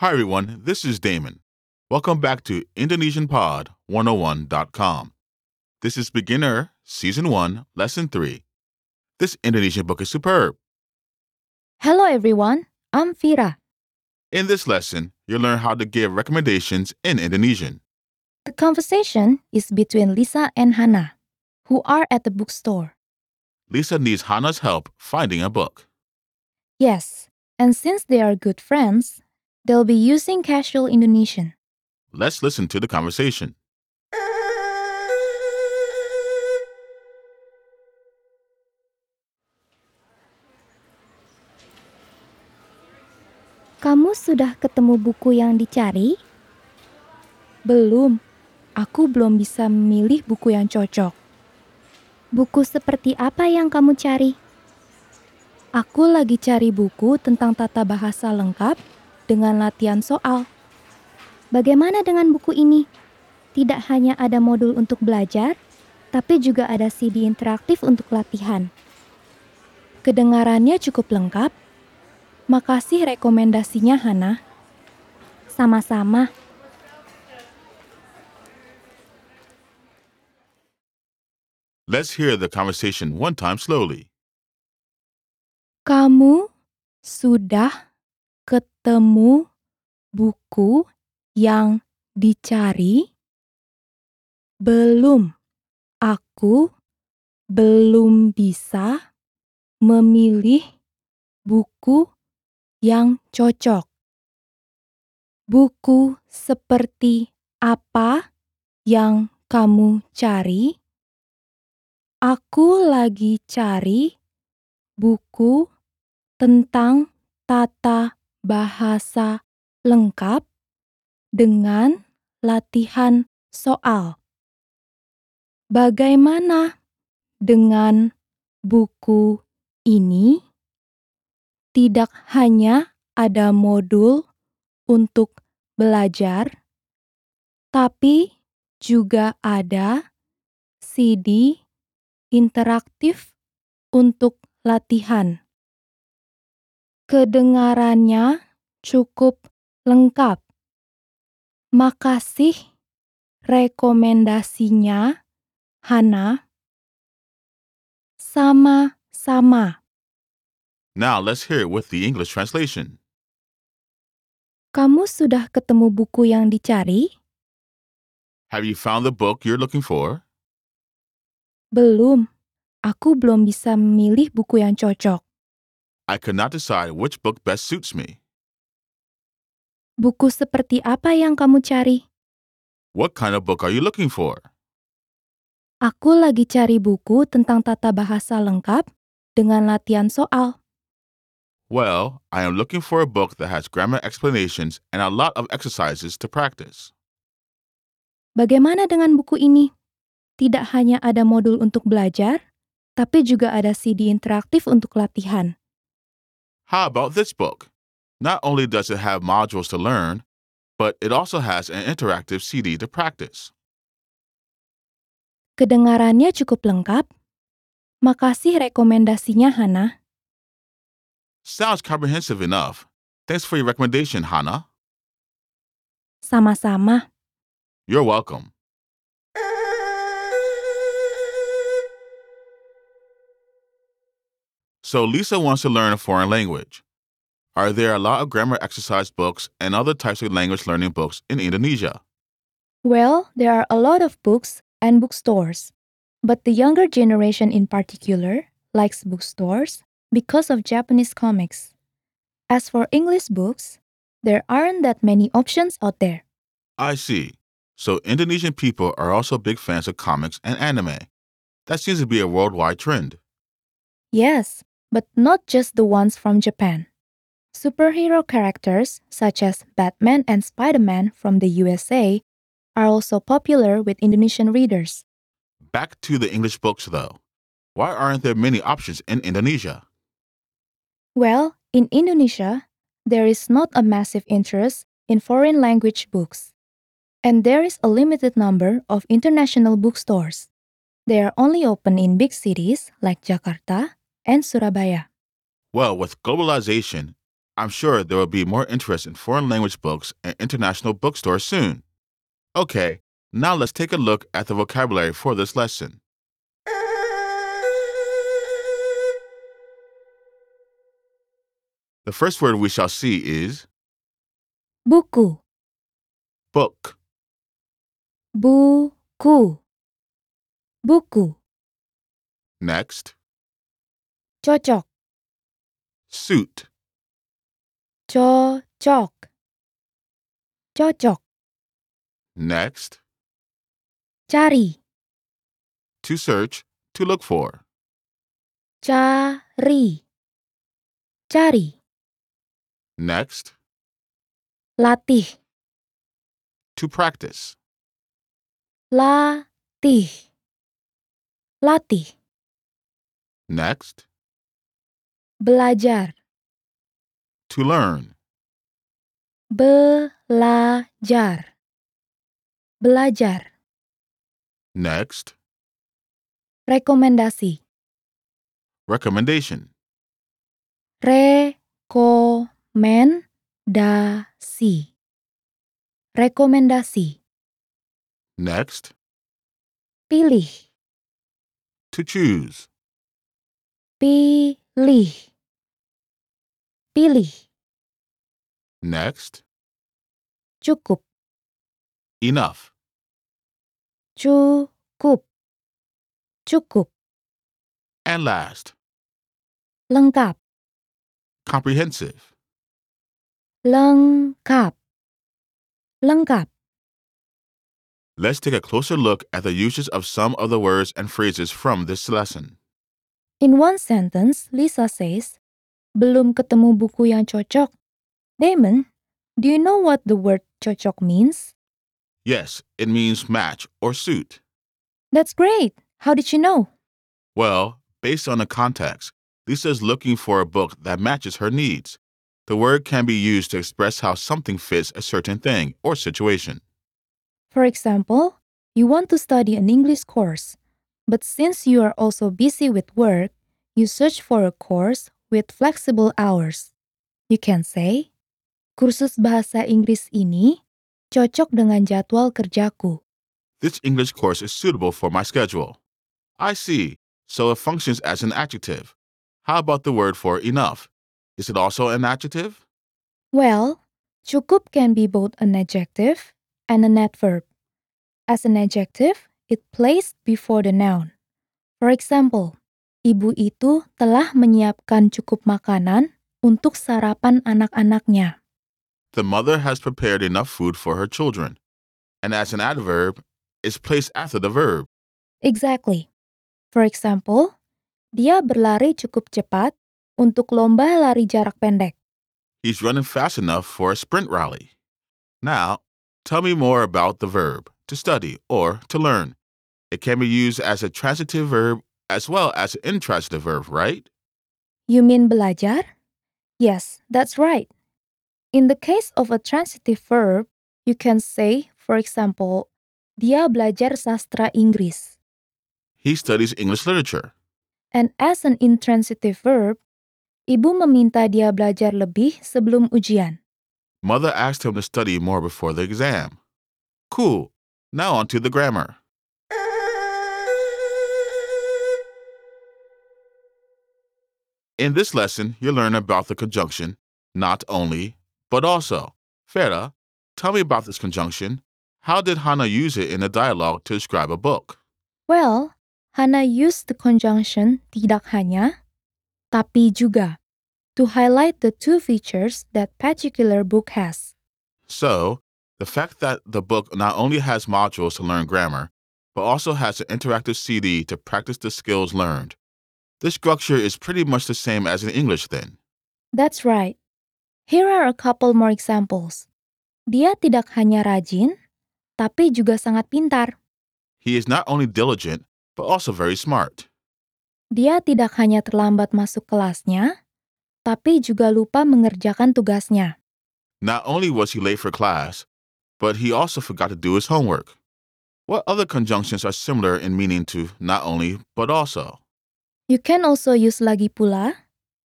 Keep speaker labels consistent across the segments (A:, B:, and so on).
A: Hi, everyone. This is Damon. Welcome back to IndonesianPod101.com. This is Beginner, Season 1, Lesson 3. This Indonesian book is superb.
B: Hello everyone, I'm Fira.
A: In this lesson, you'll learn how to give recommendations in Indonesian.
B: The conversation is between Lisa and Hannah, who are at the bookstore.
A: Lisa needs Hannah's help finding a book.
B: Yes, and since they are good friends, they'll be using casual Indonesian.
A: Let's listen to the conversation.
B: Kamu sudah ketemu buku yang dicari? Belum. Aku belum bisa memilih buku yang cocok. Buku seperti apa yang kamu cari? Aku lagi cari buku tentang tata bahasa lengkap dengan latihan soal. Bagaimana dengan buku ini? Tidak hanya ada modul untuk belajar, tapi juga ada CD interaktif untuk latihan. Kedengarannya cukup lengkap. Makasih rekomendasinya, Hana. Sama-sama.
A: Let's hear the conversation one time slowly.
B: Kamu sudah ketemu buku yang dicari? Belum. Aku belum bisa memilih buku yang cocok. Buku seperti apa yang kamu cari? Aku lagi cari buku tentang tata bahasa lengkap dengan latihan soal. Bagaimana dengan buku ini? Tidak hanya ada modul untuk belajar, tapi juga ada CD interaktif untuk latihan. Kedengarannya cukup lengkap. Makasih rekomendasinya, Hana. Sama-sama.
A: Now let's hear it with the English translation.
B: Kamu sudah ketemu buku yang dicari?
A: Have you found the book you're looking for?
B: Belum. Aku belum bisa memilih buku yang cocok.
A: I could not decide which book best suits me.
B: Buku seperti apa yang kamu cari?
A: What kind of book are you looking for?
B: Aku lagi cari buku tentang tata bahasa lengkap dengan latihan soal.
A: Well, I am looking for a book that has grammar explanations and a lot of exercises to practice.
B: Bagaimana dengan buku ini? Tidak hanya ada modul untuk belajar, tapi juga ada CD interaktif untuk latihan.
A: How about this book? Not only does it have modules to learn, but it also has an interactive CD to practice.
B: Kedengarannya cukup lengkap. Makasih rekomendasinya, Hana.
A: Sounds comprehensive enough. Thanks for your recommendation, Hannah.
B: Sama-sama.
A: You're welcome. So, Lisa wants to learn a foreign language. Are there a lot of grammar exercise books and other types of language learning books in Indonesia?
B: Well, there are a lot of books and bookstores, but the younger generation in particular likes bookstores because of Japanese comics. As for English books, there aren't that many options out there.
A: I see. So, Indonesian people are also big fans of comics and anime. That seems to be a worldwide trend.
B: Yes, but not just the ones from Japan. Superhero characters such as Batman and Spider Man from the USA are also popular with Indonesian readers.
A: Back to the English books, though. Why aren't there many options in Indonesia?
B: Well, in Indonesia, there is not a massive interest in foreign language books, and there is a limited number of international bookstores. They are only open in big cities like Jakarta and Surabaya.
A: Well, with globalization, I'm sure there will be more interest in foreign language books and international bookstores soon. Okay, now let's take a look at the vocabulary for this lesson. The first word we shall see is
B: buku,
A: book,
B: buku, buku,
A: next,
B: cocok,
A: suit,
B: cocok, cocok,
A: next,
B: cari,
A: to search, to look for,
B: cari, cari,
A: next,
B: latih,
A: to practice,
B: latih, latih,
A: next,
B: belajar,
A: to learn,
B: belajar, belajar,
A: next,
B: rekomendasi,
A: recommendation,
B: rekomendasi, rekomendasi,
A: next,
B: pilih,
A: to choose,
B: pilih, pilih,
A: next,
B: cukup,
A: enough,
B: cukup, cukup,
A: and last,
B: lengkap,
A: comprehensive.
B: lengkap, lengkap.
A: Let's take a closer look at the uses of some of the words and phrases from this lesson.
B: In one sentence, Lisa says, Belum ketemu buku yang cocok. Damon, do you know what the word cocok means?
A: Yes, it means match or suit.
B: That's great. How did you know?
A: Well, based on the context, Lisa is looking for a book that matches her needs. The word can be used to express how something fits a certain thing or situation.
B: For example, you want to study an English course, but since you are also busy with work, you search for a course with flexible hours. You can say, kursus bahasa Inggris ini cocok dengan jadwal kerjaku.
A: This English course is suitable for my schedule. I see, so it functions as an adjective. How about the word for enough? Is it also an adjective?
B: Well, cukup can be both an adjective and an adverb. As an adjective, it placed before the noun. For example, ibu itu telah menyiapkan cukup makanan untuk sarapan anak-anaknya.
A: The mother has prepared enough food for her children. And as an adverb, it's placed after the verb.
B: Exactly. For example, dia berlari cukup cepat untuk lomba lari jarak pendek.
A: He's running fast enough for a sprint rally. Now, tell me more about the verb to study or to learn. It can be used as a transitive verb as well as an intransitive verb, right?
B: You mean belajar? Yes, that's right. In the case of a transitive verb, you can say, for example, dia belajar sastra Inggris.
A: He studies English literature.
B: And as an intransitive verb, ibu meminta dia belajar lebih sebelum ujian.
A: Mother asked him to study more before the exam. Cool. Now on to the grammar. In this lesson, you'll learn about the conjunction not only, but also. Farah, tell me about this conjunction. How did Hannah use it in a dialogue to describe a book?
B: Well, Hannah used the conjunction tidak hanya, tapi juga to highlight the two features that particular book has.
A: So, the fact that the book not only has modules to learn grammar, but also has an interactive CD to practice the skills learned. This structure is pretty much the same as in English, then.
B: That's right. Here are a couple more examples. Dia tidak hanya rajin, tapi juga sangat pintar.
A: He is not only diligent, but also very smart.
B: Dia tidak hanya terlambat masuk kelasnya, tapi juga lupa mengerjakan tugasnya.
A: Not only was he late for class, but he also forgot to do his homework. What other conjunctions are similar in meaning to not only, but also?
B: You can also use lagi pula,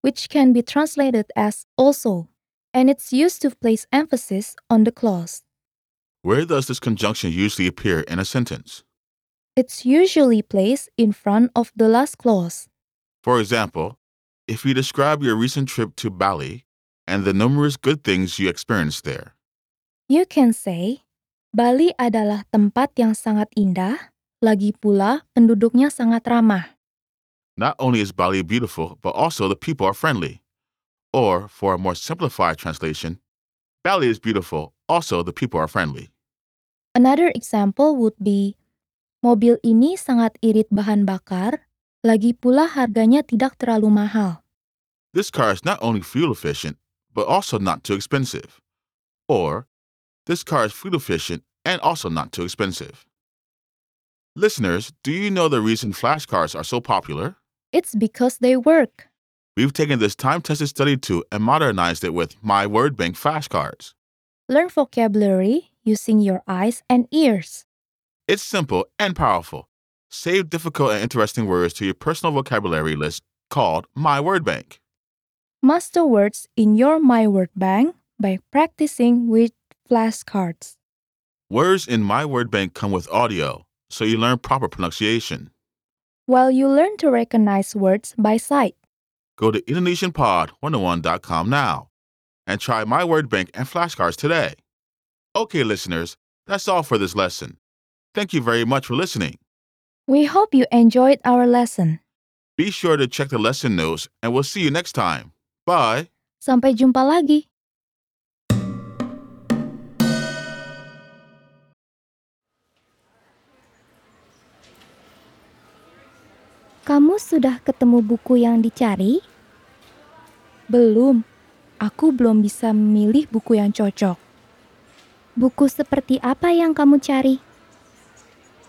B: which can be translated as also and it's used to place emphasis on the clause.
A: Where does this conjunction usually appear in a sentence?
B: It's usually placed in front of the last clause.
A: For example, if you describe your recent trip to Bali and the numerous good things you experienced there,
B: You can say, Bali adalah tempat yang sangat indah, lagi pula penduduknya sangat ramah.
A: not only is Bali beautiful, but also the people are friendly. Or, for a more simplified translation, Bali is beautiful, also the people are friendly.
B: Another example would be, mobil ini sangat irit bahan bakar, lagi pula harganya tidak terlalu mahal.
A: This car is not only fuel efficient, but also not too expensive. Or, this car is fuel efficient and also not too expensive. Listeners, do you know the reason flash flashcards are so popular?
B: It's because they work.
A: We've taken this time tested study tool and modernized it with My Word Bank flashcards.
B: Learn vocabulary using your eyes and ears.
A: It's simple and powerful. Save difficult and interesting words to your personal vocabulary list called My Word Bank.
B: Master words in your My Word Bank by practicing with flashcards.
A: Words in My Word Bank come with audio, so you learn proper pronunciation.
B: While you learn to recognize words by sight.
A: Go to IndonesianPod101.com now and try My Word Bank and flashcards today. Okay, listeners, that's all for this lesson. Thank you very much for listening.
B: We hope you enjoyed our lesson.
A: Be sure to check the lesson notes and we'll see you next time. Bye.
B: Sampai jumpa lagi. Kamu sudah ketemu buku yang dicari? Belum. Aku belum bisa memilih buku yang cocok. Buku seperti apa yang kamu cari?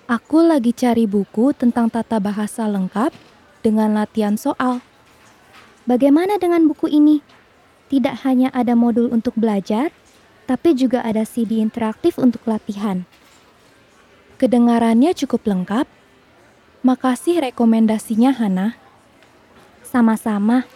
B: Aku lagi cari buku tentang tata bahasa lengkap dengan latihan soal. Bagaimana dengan buku ini? Tidak hanya ada modul untuk belajar, tapi juga ada CD interaktif untuk latihan. Kedengarannya cukup lengkap. Makasih rekomendasinya, Hana. Sama-sama.